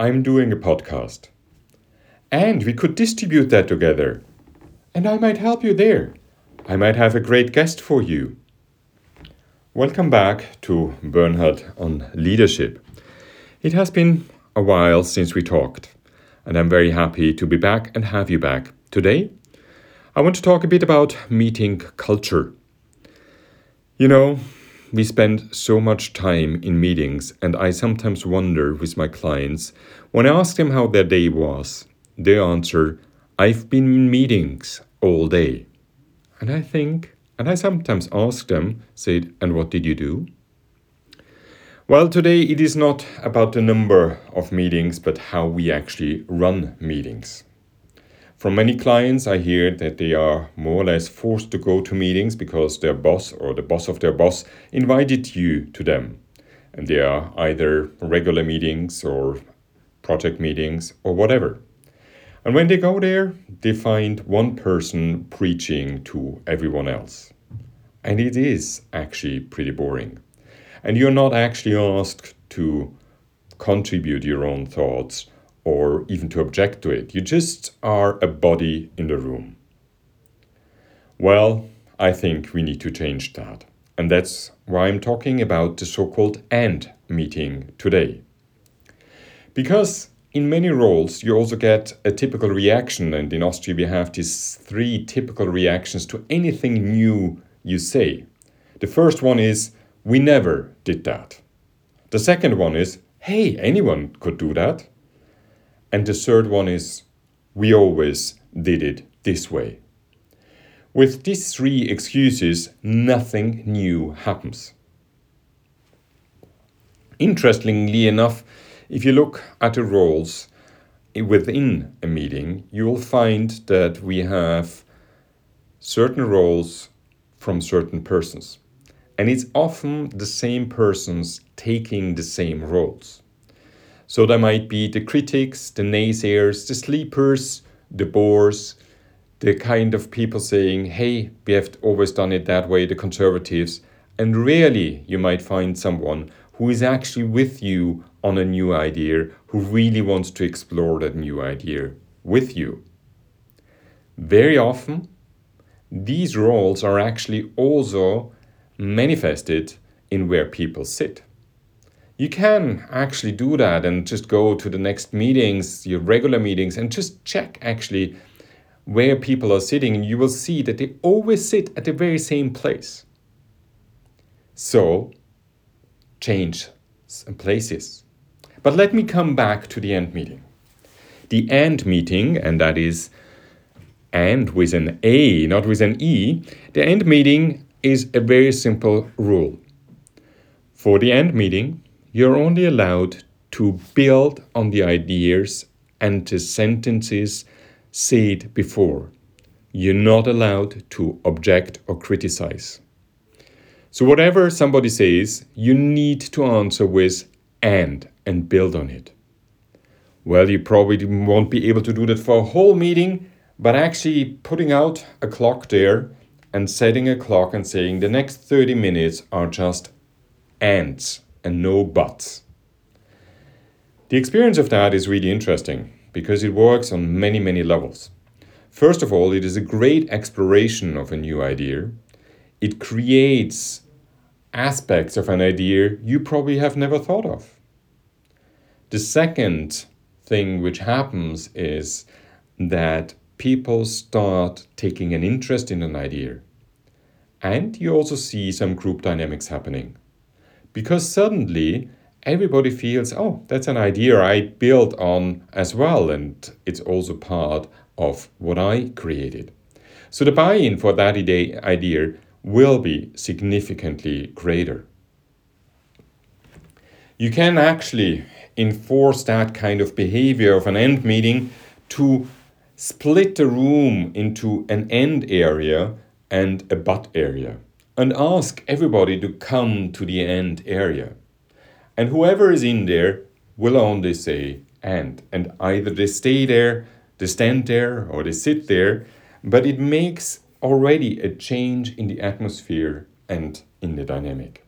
I'm doing a podcast. And we could distribute that together. And I might help you there. I might have a great guest for you. Welcome back to Bernhard on leadership. It has been a while since we talked, and I'm very happy to be back and have you back. Today, I want to talk a bit about meeting culture. You know, we spend so much time in meetings, and I sometimes wonder with my clients when I ask them how their day was, they answer, I've been in meetings all day. And I think, and I sometimes ask them, said, and what did you do? Well, today it is not about the number of meetings, but how we actually run meetings. From many clients, I hear that they are more or less forced to go to meetings because their boss or the boss of their boss invited you to them. And they are either regular meetings or project meetings or whatever. And when they go there, they find one person preaching to everyone else. And it is actually pretty boring. And you're not actually asked to contribute your own thoughts or even to object to it. You just are a body in the room. Well, I think we need to change that. And that's why I'm talking about the so called and meeting today. Because in many roles, you also get a typical reaction, and in Austria, we have these three typical reactions to anything new you say. The first one is, We never did that. The second one is, Hey, anyone could do that. And the third one is, We always did it this way. With these three excuses, nothing new happens. Interestingly enough, if you look at the roles within a meeting, you will find that we have certain roles from certain persons. And it's often the same persons taking the same roles. So there might be the critics, the naysayers, the sleepers, the bores, the kind of people saying, hey, we have always done it that way, the conservatives. And rarely you might find someone who is actually with you on a new idea, who really wants to explore that new idea with you. Very often, these roles are actually also manifested in where people sit. You can actually do that and just go to the next meetings, your regular meetings, and just check actually where people are sitting, and you will see that they always sit at the very same place. So, change uh, places. But let me come back to the and meeting. The and meeting, and that is AND with an A, not with an E, the and meeting is a very simple rule. For the and meeting, you're only allowed to build on the ideas and the sentences said before. You're not allowed to object or criticize. So, whatever somebody says, you need to answer with and and build on it. Well, you probably won't be able to do that for a whole meeting, but actually putting out a clock there and setting a clock and saying the next 30 minutes are just ands and no buts. The experience of that is really interesting because it works on many, many levels. First of all, it is a great exploration of a new idea it creates aspects of an idea you probably have never thought of. The second thing which happens is that people start taking an interest in an idea. And you also see some group dynamics happening. Because suddenly everybody feels, oh, that's an idea I built on as well, and it's also part of what I created. So the buy in for that idea will be significantly greater. You can actually enforce that kind of behavior of an and meeting to split the room into an and area and a but area and ask everybody to come to the and area. And whoever is in there will only say end. And either they stay there, they stand there, or they sit there, but it makes already a change in the atmosphere and in the dynamic.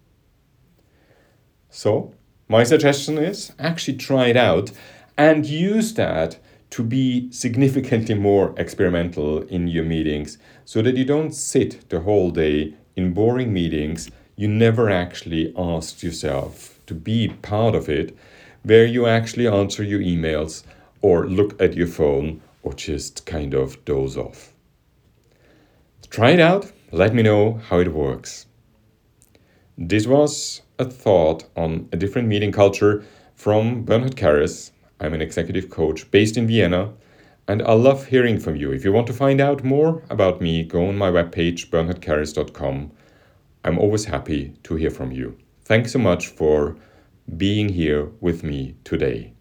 So, my suggestion is actually try it out and use that to be significantly more experimental in your meetings so that you don't sit the whole day in boring meetings you never actually asked yourself to be part of it, where you actually answer your emails or look at your phone or just kind of doze off. Try it out, let me know how it works. This was a thought on a different meeting culture from Bernhard Kerres. I'm an executive coach based in Vienna, and I love hearing from you. If you want to find out more about me, go on my webpage, bernhardkerres.com. I'm always happy to hear from you. Thanks so much for being here with me today.